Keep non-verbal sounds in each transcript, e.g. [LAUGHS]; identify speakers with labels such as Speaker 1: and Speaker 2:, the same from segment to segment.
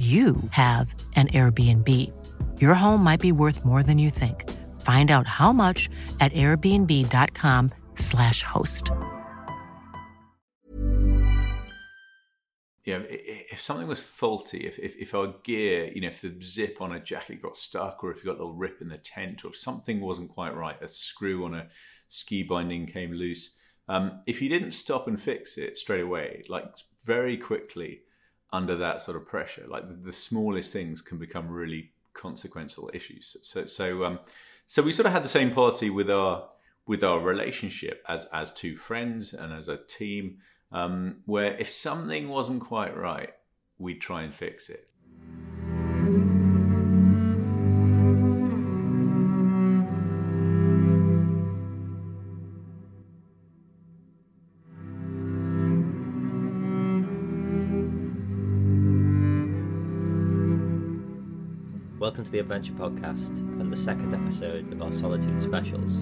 Speaker 1: you have an Airbnb. Your home might be worth more than you think. Find out how much at airbnb.com/slash host.
Speaker 2: Know, if something was faulty, if, if, if our gear, you know, if the zip on a jacket got stuck, or if you got a little rip in the tent, or if something wasn't quite right, a screw on a ski binding came loose, um, if you didn't stop and fix it straight away, like very quickly, under that sort of pressure. Like the, the smallest things can become really consequential issues. So so um, so we sort of had the same policy with our with our relationship as as two friends and as a team, um, where if something wasn't quite right, we'd try and fix it.
Speaker 3: Welcome to the Adventure Podcast and the second episode of our Solitude specials.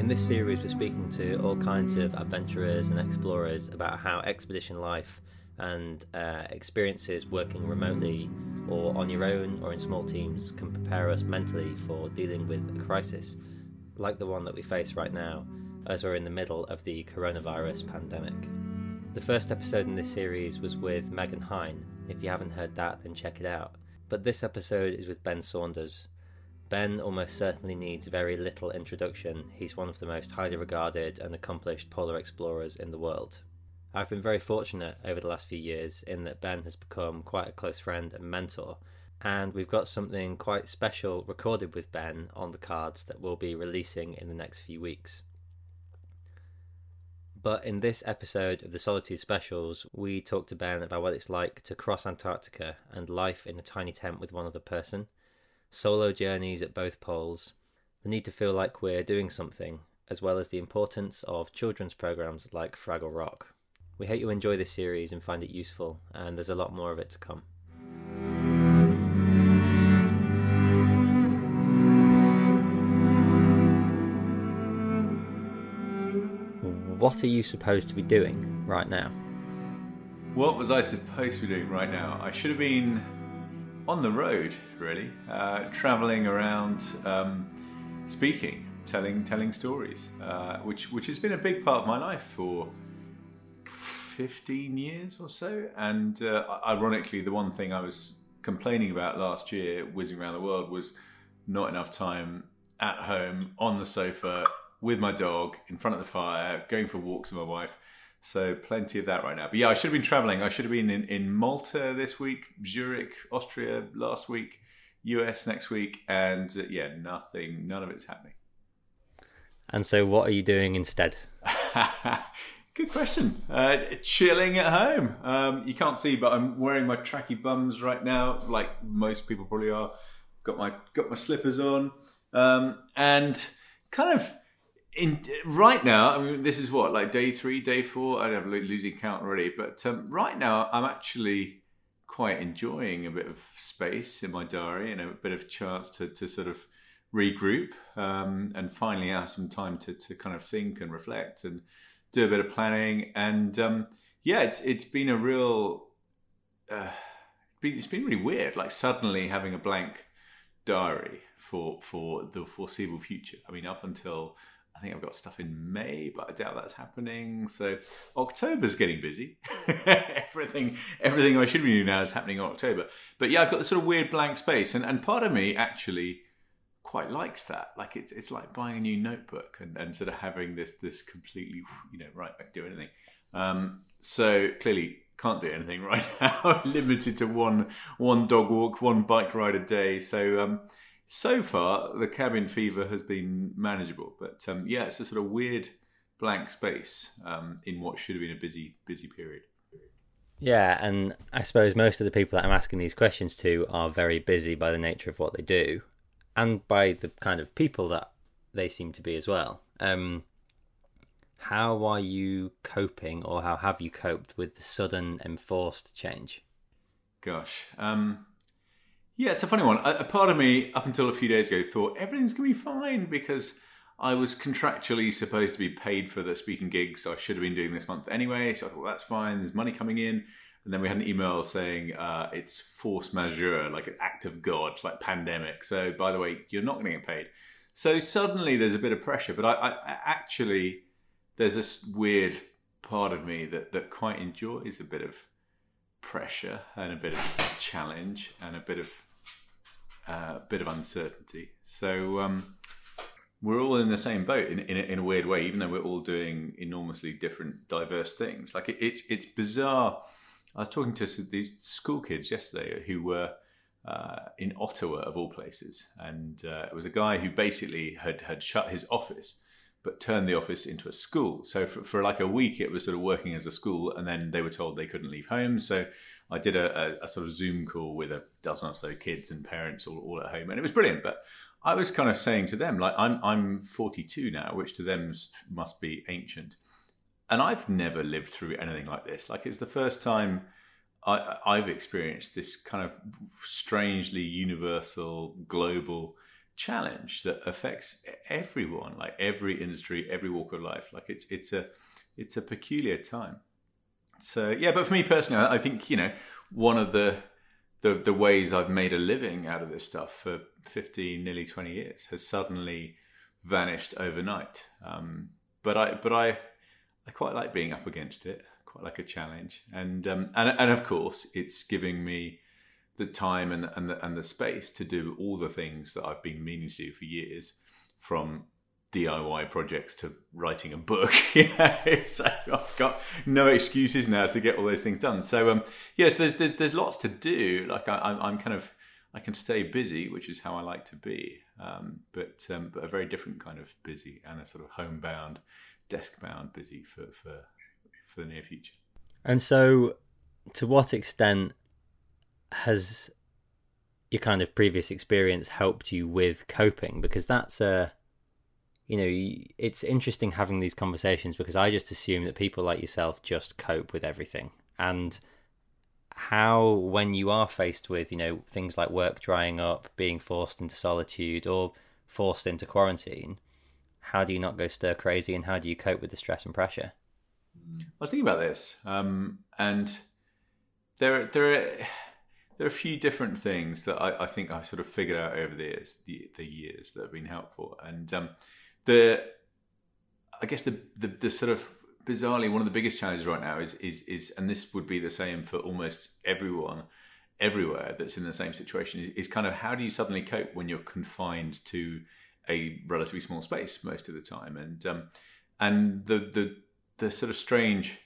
Speaker 3: In this series, we're speaking to all kinds of adventurers and explorers about how expedition life and uh, experiences working remotely or on your own or in small teams can prepare us mentally for dealing with a crisis like the one that we face right now as we're in the middle of the coronavirus pandemic. The first episode in this series was with Megan Hine. If you haven't heard that, then check it out. But this episode is with Ben Saunders. Ben almost certainly needs very little introduction. He's one of the most highly regarded and accomplished polar explorers in the world. I've been very fortunate over the last few years in that Ben has become quite a close friend and mentor, and we've got something quite special recorded with Ben on the cards that we'll be releasing in the next few weeks. But in this episode of the Solitude Specials, we talk to Ben about what it's like to cross Antarctica and life in a tiny tent with one other person, solo journeys at both poles, the need to feel like we're doing something, as well as the importance of children's programs like Fraggle Rock. We hope you enjoy this series and find it useful, and there's a lot more of it to come. What are you supposed to be doing right now?
Speaker 2: What was I supposed to be doing right now? I should have been on the road, really, uh, traveling around, um, speaking, telling telling stories, uh, which which has been a big part of my life for fifteen years or so. And uh, ironically, the one thing I was complaining about last year, whizzing around the world, was not enough time at home on the sofa with my dog in front of the fire, going for walks with my wife. So plenty of that right now. But yeah, I should have been traveling. I should have been in, in Malta this week, Zurich, Austria last week, US next week, and uh, yeah, nothing, none of it's happening.
Speaker 3: And so, what are you doing instead? [LAUGHS]
Speaker 2: Good question. Uh, chilling at home. Um, you can't see, but I'm wearing my tracky bums right now, like most people probably are. Got my got my slippers on, um, and kind of in right now, I mean, this is what like day three, day four. I don't have losing count already, but um, right now, I'm actually quite enjoying a bit of space in my diary and a bit of chance to to sort of regroup um, and finally have some time to to kind of think and reflect and do a bit of planning. And um, yeah, it's it's been a real. Uh, it's been really weird. Like suddenly having a blank diary for for the foreseeable future. I mean, up until I think I've got stuff in May, but I doubt that's happening. So October's getting busy. [LAUGHS] everything, everything I should be doing now is happening in October. But yeah, I've got this sort of weird blank space, and, and part of me actually quite likes that. Like it's it's like buying a new notebook and, and sort of having this this completely you know right back do anything. Um, so clearly can't do anything [LAUGHS] right now. [LAUGHS] Limited to one one dog walk, one bike ride a day. So um, so far the cabin fever has been manageable, but um, yeah, it's a sort of weird blank space um, in what should have been a busy busy period.
Speaker 3: Yeah, and I suppose most of the people that I'm asking these questions to are very busy by the nature of what they do, and by the kind of people that they seem to be as well. Um, how are you coping, or how have you coped with the sudden enforced change?
Speaker 2: Gosh, um, yeah, it's a funny one. A, a part of me, up until a few days ago, thought everything's going to be fine because I was contractually supposed to be paid for the speaking gigs. So I should have been doing this month anyway. So I thought, well, that's fine. There's money coming in. And then we had an email saying uh, it's force majeure, like an act of God, like pandemic. So by the way, you're not going to get paid. So suddenly there's a bit of pressure. But I, I actually, there's this weird part of me that, that quite enjoys a bit of pressure and a bit of challenge and a bit of uh, bit of uncertainty. So um, we're all in the same boat in, in a, in, a, weird way, even though we're all doing enormously different, diverse things. Like it, it's it's bizarre. I was talking to these school kids yesterday who were uh, in Ottawa, of all places, and uh, it was a guy who basically had had shut his office but turned the office into a school. So for, for like a week, it was sort of working as a school, and then they were told they couldn't leave home. So I did a, a, a sort of Zoom call with a dozen or so kids and parents all, all at home, and it was brilliant. But I was kind of saying to them, like, I'm I'm 42 now, which to them must be ancient, and I've never lived through anything like this. Like, it's the first time. I, I've experienced this kind of strangely universal, global challenge that affects everyone, like every industry, every walk of life. Like it's it's a it's a peculiar time. So yeah, but for me personally, I think you know one of the the the ways I've made a living out of this stuff for 15, nearly 20 years has suddenly vanished overnight. Um, but I but I I quite like being up against it. Quite like a challenge, and um, and and of course, it's giving me the time and and the, and the space to do all the things that I've been meaning to do for years, from DIY projects to writing a book. [LAUGHS] so I've got no excuses now to get all those things done. So um, yes, there's, there's, there's lots to do. Like I, I'm kind of I can stay busy, which is how I like to be, um, but um, but a very different kind of busy and a sort of homebound, desk bound busy for for for the near future.
Speaker 3: And so, to what extent has your kind of previous experience helped you with coping? Because that's a, you know, it's interesting having these conversations because I just assume that people like yourself just cope with everything. And how, when you are faced with, you know, things like work drying up, being forced into solitude, or forced into quarantine, how do you not go stir crazy and how do you cope with the stress and pressure?
Speaker 2: I was thinking about this, um, and there, there are there are a few different things that I, I, think I've sort of figured out over the years, the, the years that have been helpful. And um, the, I guess the, the, the sort of bizarrely one of the biggest challenges right now is is is, and this would be the same for almost everyone everywhere that's in the same situation is, is kind of how do you suddenly cope when you're confined to a relatively small space most of the time and um, and the the the sort of strange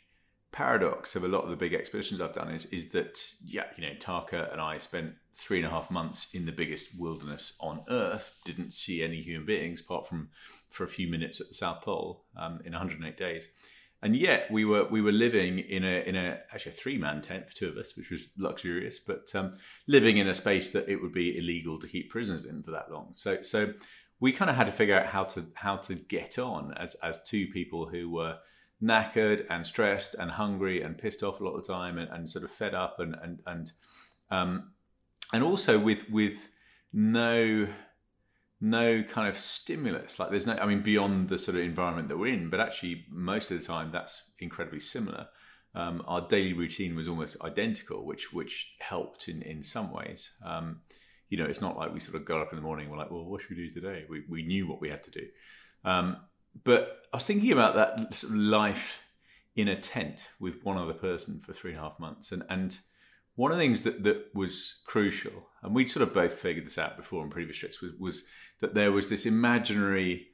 Speaker 2: paradox of a lot of the big expeditions I've done is is that yeah, you know, Tarka and I spent three and a half months in the biggest wilderness on Earth, didn't see any human beings apart from for a few minutes at the South Pole um, in 108 days, and yet we were we were living in a in a actually a three man tent for two of us, which was luxurious, but um, living in a space that it would be illegal to keep prisoners in for that long. So so we kind of had to figure out how to how to get on as as two people who were knackered and stressed and hungry and pissed off a lot of the time and, and sort of fed up and and and um, and also with with no no kind of stimulus. Like there's no i mean beyond the sort of environment that we're in but actually most of the time that's incredibly similar. Um, our daily routine was almost identical which which helped in in some ways. Um, you know it's not like we sort of got up in the morning we're like well what should we do today? We, we knew what we had to do. Um, but I was thinking about that sort of life in a tent with one other person for three and a half months, and and one of the things that that was crucial, and we'd sort of both figured this out before in previous trips, was was that there was this imaginary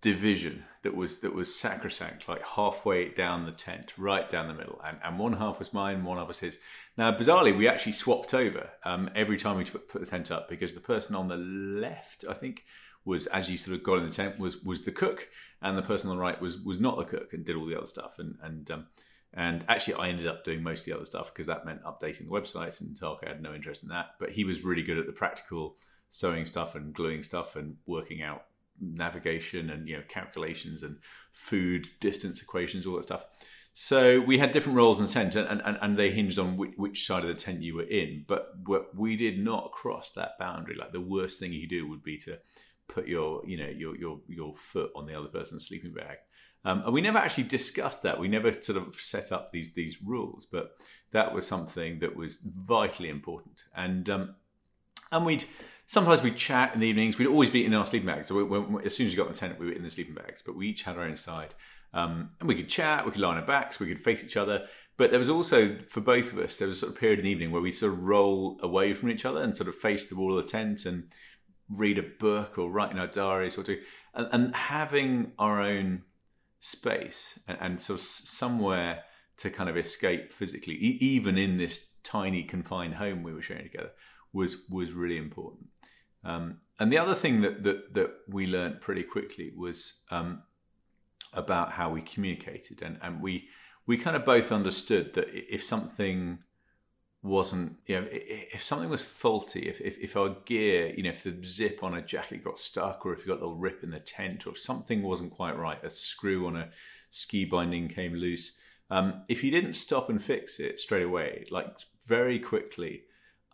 Speaker 2: division that was that was sacrosanct, like halfway down the tent, right down the middle, and, and one half was mine, one half was his. Now, bizarrely, we actually swapped over um, every time we put the tent up because the person on the left, I think, was as you sort of got in the tent was was the cook, and the person on the right was was not the cook and did all the other stuff. And and um, And actually, I ended up doing most of the other stuff because that meant updating the website, and Tarka had no interest in that. But he was really good at the practical sewing stuff and gluing stuff and working out navigation and you know calculations and food distance equations, all that stuff. So we had different roles in the tent, and, and, and they hinged on which, which side of the tent you were in. But we did not cross that boundary. Like the worst thing you could do would be to put your you know your your your foot on the other person's sleeping bag. Um, and we never actually discussed that. We never sort of set up these these rules, but that was something that was vitally important. And um, and we'd sometimes we'd chat in the evenings. We'd always be in our sleeping bags. So we, as soon as we got in the tent, we were in the sleeping bags. But we each had our own side, um, and we could chat. We could lie on our backs. We could face each other. But there was also for both of us, there was a sort of period in the evening where we sort of roll away from each other and sort of face the wall of the tent and read a book or write in our diaries or do and, and having our own space and, and, sort of somewhere to kind of escape physically, e- even in this tiny confined home we were sharing together, was was really important. Um, and the other thing that that that we learned pretty quickly was um, about how we communicated, and and we we kind of both understood that if something wasn't you know if something was faulty if, if, if our gear you know if the zip on a jacket got stuck or if you got a little rip in the tent or if something wasn't quite right a screw on a ski binding came loose um, if you didn't stop and fix it straight away like very quickly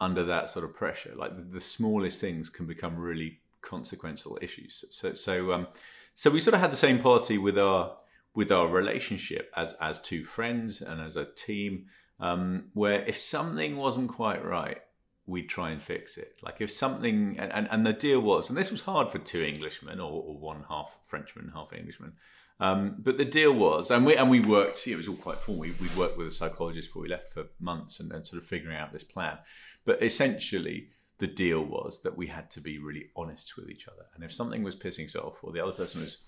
Speaker 2: under that sort of pressure like the, the smallest things can become really consequential issues. So so um so we sort of had the same policy with our with our relationship as as two friends and as a team um, where if something wasn't quite right, we'd try and fix it. Like if something, and, and, and the deal was, and this was hard for two Englishmen or, or one half Frenchman, half Englishman. Um, but the deal was, and we and we worked. It was all quite formal. We we worked with a psychologist before we left for months, and, and sort of figuring out this plan. But essentially, the deal was that we had to be really honest with each other. And if something was pissing us off, or the other person was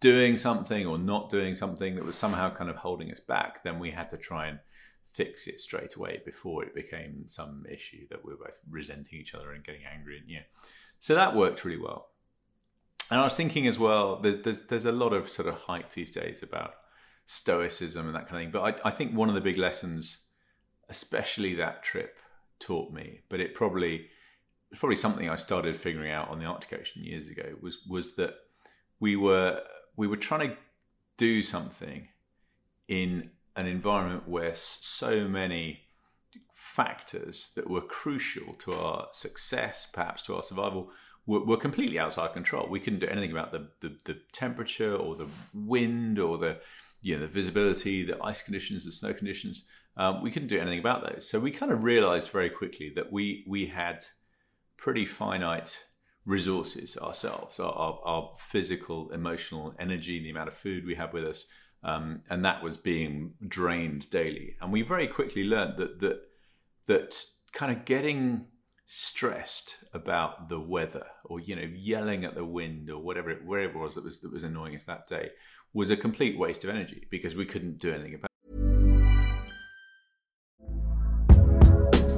Speaker 2: doing something or not doing something that was somehow kind of holding us back, then we had to try and fix it straight away before it became some issue that we were both resenting each other and getting angry and yeah. So that worked really well. And i was thinking as well there's, there's, a lot of sort of hype these days about stoicism and that kind of thing but I, I think one of the big lessons especially that trip taught me but it probably probably something i started figuring out on the arctic ocean years ago was was that we were we were trying to do something in an environment where so many factors that were crucial to our success, perhaps to our survival, were, were completely outside control. We couldn't do anything about the, the, the, temperature or the wind or the you know the visibility, the ice conditions, the snow conditions. Um, we couldn't do anything about those. So we kind of realized very quickly that we we had pretty finite resources ourselves, our, our, our physical, emotional energy, the amount of food we have with us, um, and that was being drained daily. And we very quickly learned that that that kind of getting stressed about the weather or you know yelling at the wind or whatever it, wherever it was that was that was annoying us that day was a complete waste of energy because we couldn't do anything about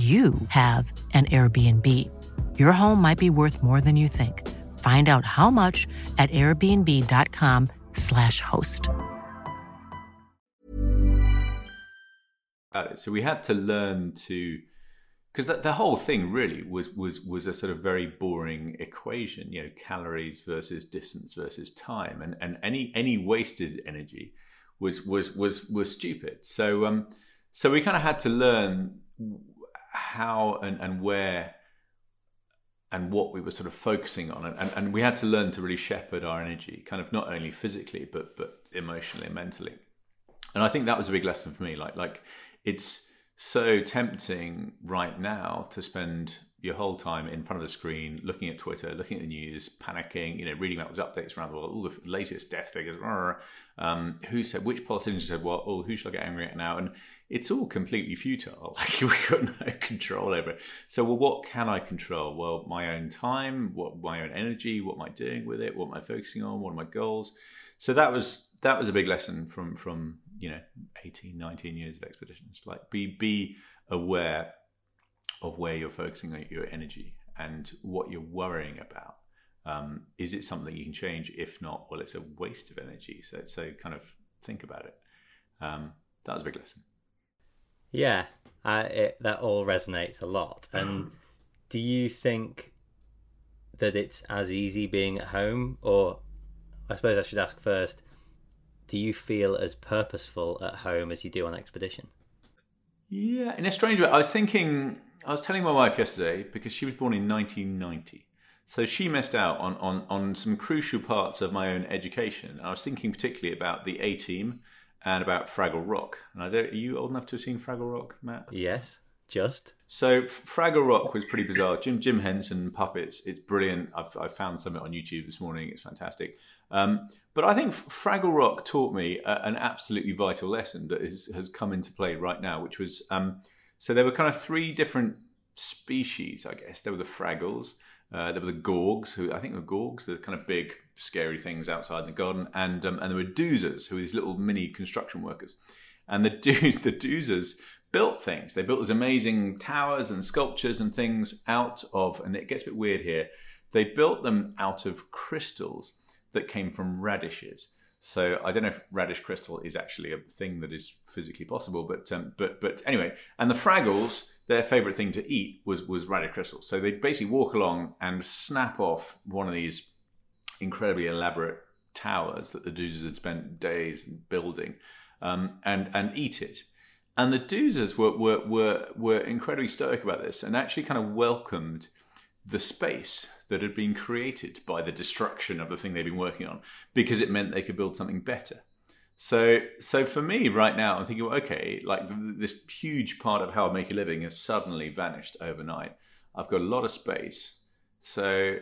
Speaker 1: you have an Airbnb. Your home might be worth more than you think. Find out how much at airbnb.com/slash host.
Speaker 2: So we had to learn to because the, the whole thing really was was was a sort of very boring equation, you know, calories versus distance versus time, and and any any wasted energy was was was was stupid. So um so we kind of had to learn how and, and where and what we were sort of focusing on. And, and we had to learn to really shepherd our energy kind of not only physically but but emotionally and mentally. And i think that was a big lesson for me. Like like it's so tempting right now to spend your whole time in front of the screen, looking at Twitter, looking at the news, panicking, you know, reading about those updates around the world, all the latest death figures. Um, who said which politician said what? Oh, who should I get angry at now? And it's all completely futile. [LAUGHS] Like we've got no control over it. So, well, what can I control? Well, my own time, what my own energy, what am I doing with it? What am I focusing on? What are my goals? So that was that was a big lesson from from you know 18, 19 years of expeditions. Like be be aware of where you're focusing your energy and what you're worrying about. Um, is it something you can change? If not, well, it's a waste of energy. So, so kind of think about it. Um, that was a big lesson.
Speaker 3: Yeah, uh, it, that all resonates a lot. And do you think that it's as easy being at home, or I suppose I should ask first, do you feel as purposeful at home as you do on expedition?
Speaker 2: Yeah, in a strange way. I was thinking, I was telling my wife yesterday because she was born in 1990. So she missed out on, on, on some crucial parts of my own education. I was thinking particularly about the A Team and about Fraggle Rock. And I don't, are you old enough to have seen Fraggle Rock, Matt?
Speaker 3: Yes, just.
Speaker 2: So Fraggle Rock was pretty bizarre. Jim Jim Henson puppets. It's brilliant. I've I found something on YouTube this morning. It's fantastic. Um, but I think Fraggle Rock taught me a, an absolutely vital lesson that is, has come into play right now, which was um, so there were kind of three different species, I guess. There were the Fraggles, uh, there were the Gorgs, who I think were Gorgs, the kind of big, scary things outside in the garden, and um, and there were Doozers, who were these little mini construction workers. And the [LAUGHS] do- the Doozers built things. They built these amazing towers and sculptures and things out of, and it gets a bit weird here. They built them out of crystals that came from radishes. So I don't know if radish crystal is actually a thing that is physically possible, but um, but but anyway, and the Fraggles, their favorite thing to eat was was radish crystal. So they'd basically walk along and snap off one of these incredibly elaborate towers that the Doozers had spent days building, um, and and eat it. And the Doozers were, were were were incredibly stoic about this, and actually kind of welcomed the space that had been created by the destruction of the thing they'd been working on because it meant they could build something better. So, so for me right now, I'm thinking, okay, like this huge part of how I make a living has suddenly vanished overnight. I've got a lot of space, so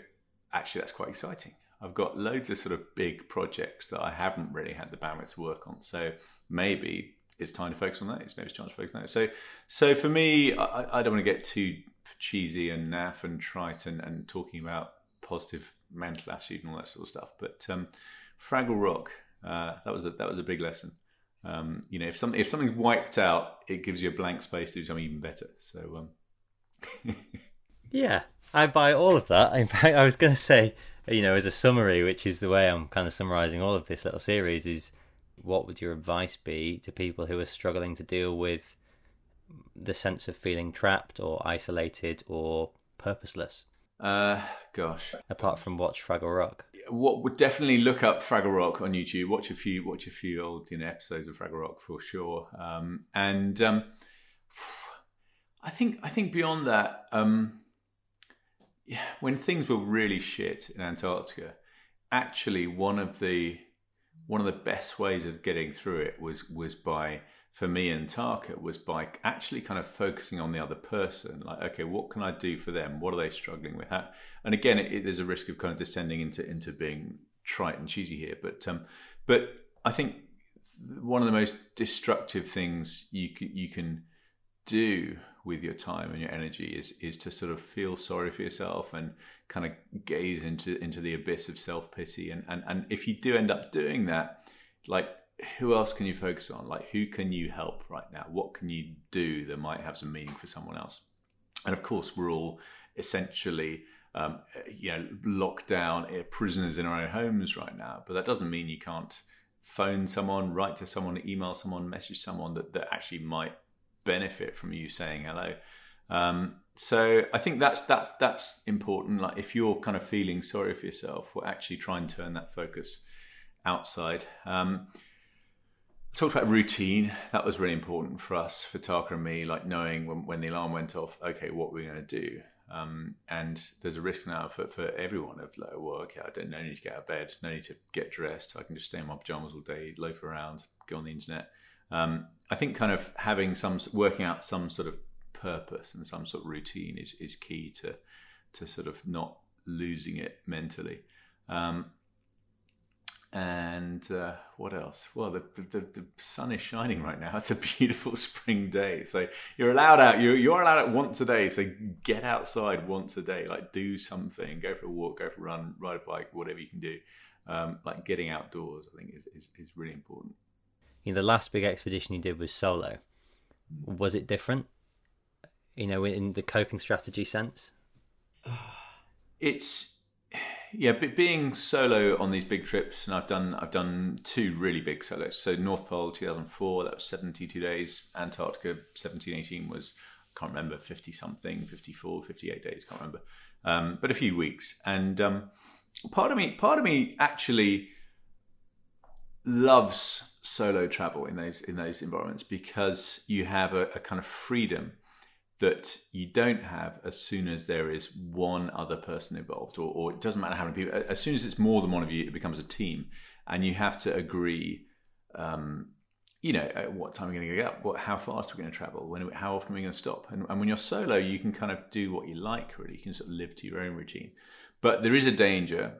Speaker 2: actually that's quite exciting. I've got loads of sort of big projects that I haven't really had the bandwidth to work on. So maybe it's time to focus on those. Maybe it's time to focus on those. So, so for me, I, I don't want to get too cheesy and naff and trite and, and talking about positive mental attitude and all that sort of stuff. But um, Fraggle Rock, uh, that was a that was a big lesson. Um, you know, if something if something's wiped out, it gives you a blank space to do something even better. So, um... [LAUGHS]
Speaker 3: yeah, I buy all of that. In fact, I was going to say, you know, as a summary, which is the way I'm kind of summarizing all of this little series, is what would your advice be to people who are struggling to deal with the sense of feeling trapped or isolated or purposeless?
Speaker 2: Uh, gosh.
Speaker 3: Apart from watch Fraggle Rock,
Speaker 2: what would definitely look up Fraggle Rock on YouTube. Watch a few, watch a few old you know episodes of Fraggle Rock for sure. Um, and um, I think I think beyond that, um, yeah, when things were really shit in Antarctica, actually one of the one of the best ways of getting through it was was by for me and Tarka was by actually kind of focusing on the other person. Like, okay, what can I do for them? What are they struggling with? How, and again, it, it, there's a risk of kind of descending into into being trite and cheesy here. But um, but I think one of the most destructive things you can, you can do with your time and your energy is is to sort of feel sorry for yourself and kind of gaze into into the abyss of self pity. And, and and if you do end up doing that, like who else can you focus on? Like, who can you help right now? What can you do that might have some meaning for someone else? And of course, we're all essentially, um, you know, locked down, eh, prisoners in our own homes right now. But that doesn't mean you can't phone someone, write to someone, email someone, message someone that, that actually might benefit from you saying hello. Um, so I think that's that's that's important. Like if you're kind of feeling sorry for yourself, we'll actually try and turn that focus outside. Um, talked about routine. That was really important for us, for Tarka and me, like knowing when, when the alarm went off, okay, what we're going to do. Um, and there's a risk now for, for everyone of like, well, okay, I don't no need to get out of bed, no need to get dressed. I can just stay in my pajamas all day, loaf around, go on the internet. Um, I think kind of having some, working out some sort of purpose and some sort of routine is is key to to sort of not losing it mentally. Um, and uh, what else? Well, the, the, the sun is shining right now. [LAUGHS] It's a beautiful spring day, so you're allowed out. You're you're allowed out once a day. So get outside once a day. Like do something. Go for a walk. Go for a run. Ride a bike. Whatever you can do. Um, like getting outdoors, I think is, is is really important.
Speaker 3: You know, the last big expedition you did was solo. Was it different? You know, in the coping strategy sense.
Speaker 2: It's yeah, but being solo on these big trips, and I've done I've done two really big solos. So North Pole 2004, that was 72 days. Antarctica 1718 was I can't remember 50 something, 54, 58 days, can't remember, um, but a few weeks. And um, part of me, part of me actually loves solo travel in those in those environments because you have a, a kind of freedom that you don't have as soon as there is one other person involved, or, or, it doesn't matter how many people. As soon as it's more than one of you, it becomes a team, and you have to agree. Um, you know, at what time we're going to get up? What, how fast we're we going to travel? When, how often we're we going to stop? And, and when you're solo, you can kind of do what you like. Really, you can sort of live to your own routine. But there is a danger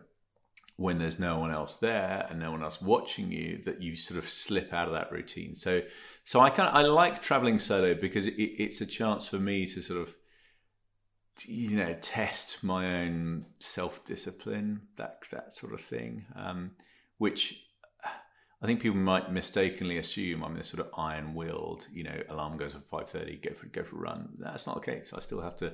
Speaker 2: when there's no one else there and no one else watching you that you sort of slip out of that routine. So so I kind of I like traveling solo because it, it's a chance for me to sort of you know test my own self discipline that that sort of thing, um, which I think people might mistakenly assume I'm this sort of iron willed. You know, alarm goes at five thirty, go for go for a run. That's not the case. I still have to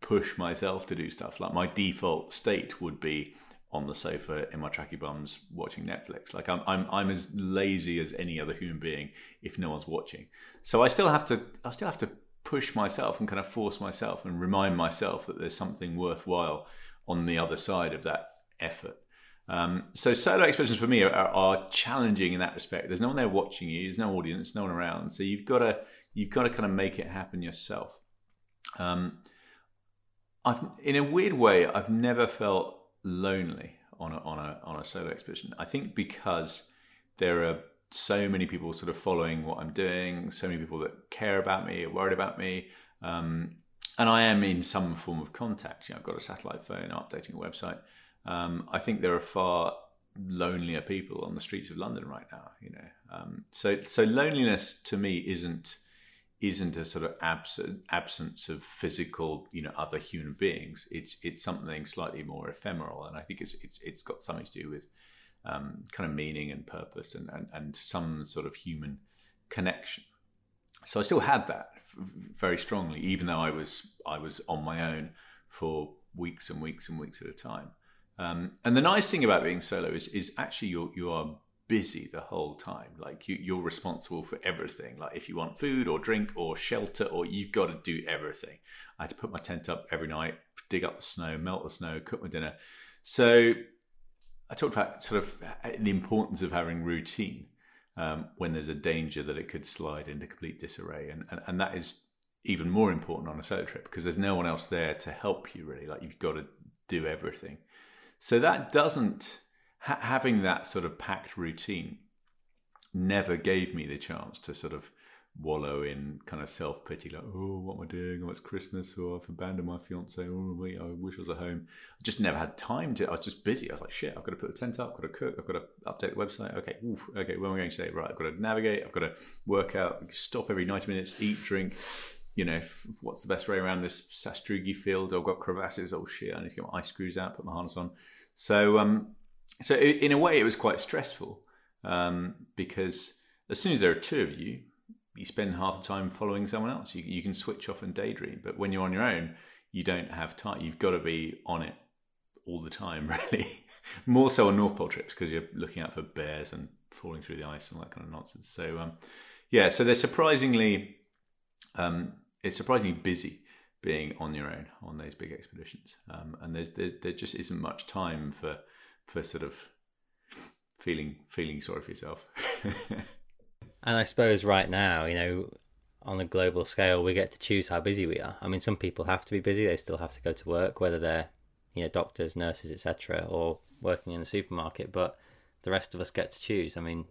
Speaker 2: push myself to do stuff. Like my default state would be on the sofa in my tracky bums watching Netflix. Like I'm, I'm, I'm as lazy as any other human being if no one's watching. So I still have to, I still have to push myself and kind of force myself and remind myself that there's something worthwhile on the other side of that effort. Um, so solo expressions for me are, are, challenging in that respect. There's no one there watching you. There's no audience, no one around. So you've got to, you've got to kind of make it happen yourself. Um, I've, in a weird way, I've never felt lonely on a, on a on a solo expedition. I think because there are so many people sort of following what I'm doing, so many people that care about me, are worried about me, um, and I am in some form of contact. You know, I've got a satellite phone, I'm updating a website. Um, I think there are far lonelier people on the streets of London right now. You know, um, so so loneliness to me isn't isn't a sort of absent, absence of physical, you know, other human beings. It's it's something slightly more ephemeral, and I think it's it's it's got something to do with um, kind of meaning and purpose and, and and some sort of human connection. So I still had that very strongly, even though I was I was on my own for weeks and weeks and weeks at a time. Um, and the nice thing about being solo is is actually you you are busy the whole time. Like you, you're responsible for everything. Like if you want food or drink or shelter, or you've got to do everything. I had to put my tent up every night, dig up the snow, melt the snow, cook my dinner. So I talked about sort of the importance of having routine um, when there's a danger that it could slide into complete disarray, and, and and that is even more important on a solo trip because there's no one else there to help you really. Like you've got to do everything. So that doesn't ha- having that sort of packed routine never gave me the chance to sort of wallow in kind of self pity, like, oh, what am I doing? Oh, it's Christmas, or I've abandoned my fiance, oh, wait, I wish I was at home. I just never had time to, I was just busy. I was like, shit, I've got to put the tent up, I've got to cook, I've got to update the website. Okay, oof, okay, where am I going today? Right, I've got to navigate, I've got to work out, stop every 90 minutes, eat, drink. You know, what's the best way around this sastrugi field? I've got crevasses. Oh shit, I need to get my ice screws out, put my harness on. So, um, so in a way, it was quite stressful um, because as soon as there are two of you, you spend half the time following someone else. You, you can switch off and daydream, but when you're on your own, you don't have time. You've got to be on it all the time, [LAUGHS] really. More so on North Pole trips because you're looking out for bears and falling through the ice and all that kind of nonsense. So um, yeah, so they're surprisingly, um, it's surprisingly busy being on your own on those big expeditions, um, and there's there, there just isn't much time for for sort of feeling feeling sorry for yourself. [LAUGHS]
Speaker 3: and I suppose right now, you know, on a global scale, we get to choose how busy we are. I mean, some people have to be busy; they still have to go to work, whether they're you know doctors, nurses, etc., or working in the supermarket. But the rest of us get to choose. I mean,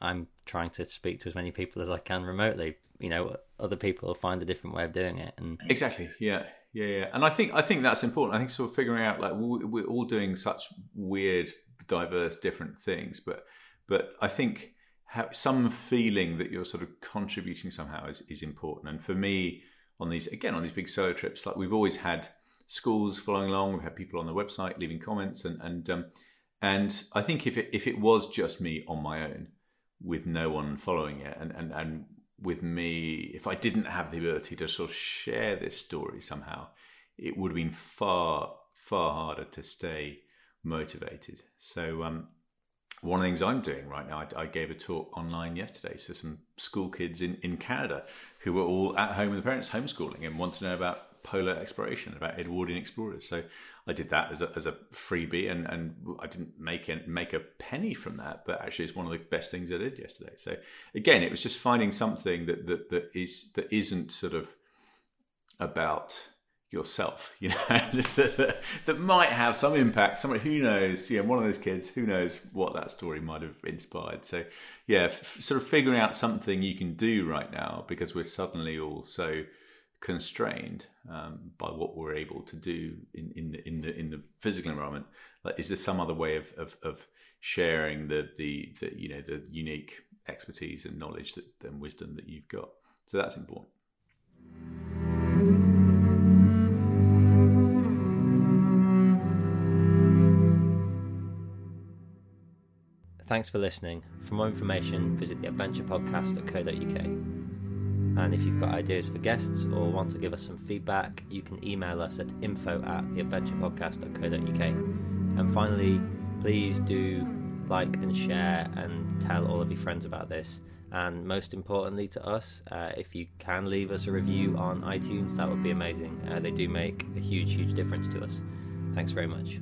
Speaker 3: I'm trying to speak to as many people as I can remotely. You know, other people will find a different way of doing it, and
Speaker 2: exactly, yeah, yeah, yeah. And I think I think that's important. I think sort of figuring out like we're all doing such weird, diverse, different things, but but I think some feeling that you're sort of contributing somehow is, is important. And for me, on these again on these big solo trips, like we've always had schools following along. We've had people on the website leaving comments, and and um, and I think if it if it was just me on my own, with no one following it, and and and with me, if I didn't have the ability to sort of share this story somehow, it would have been far far harder to stay motivated. So um, one of the things I'm doing right now, I, I, gave a talk online yesterday to some school kids in, in Canada who were all at home with their parents homeschooling and want to know about polar exploration, about Edwardian explorers. So I did that as a, as a freebie and, and I didn't make a, make a penny from that, but actually it's one of the best things I did yesterday. So again, it was just finding something that, that, that is, that isn't sort of about yourself, [LAUGHS] you know, that, that, that, might have some impact. Somebody who knows, you know, one of those kids, who knows what that story might have inspired. So, yeah, f- sort of figuring out something you can do right now because we're suddenly all so constrained um, by what we're able to do in, in the in the in the physical environment. Like, is there some other way of of, of sharing the, the the you know the unique expertise and knowledge that and wisdom that you've got? So that's important.
Speaker 3: Thanks for listening. For more information, visit theadventurepodcast.co.uk. And if you've got ideas for guests or want to give us some feedback, you can email us at info at theadventurepodcast.co.uk. And finally, please do like and share and tell all of your friends about this. And most importantly to us, uh, if you can leave us a review on iTunes, that would be amazing. Uh, they do make a huge, huge difference to us. Thanks very much.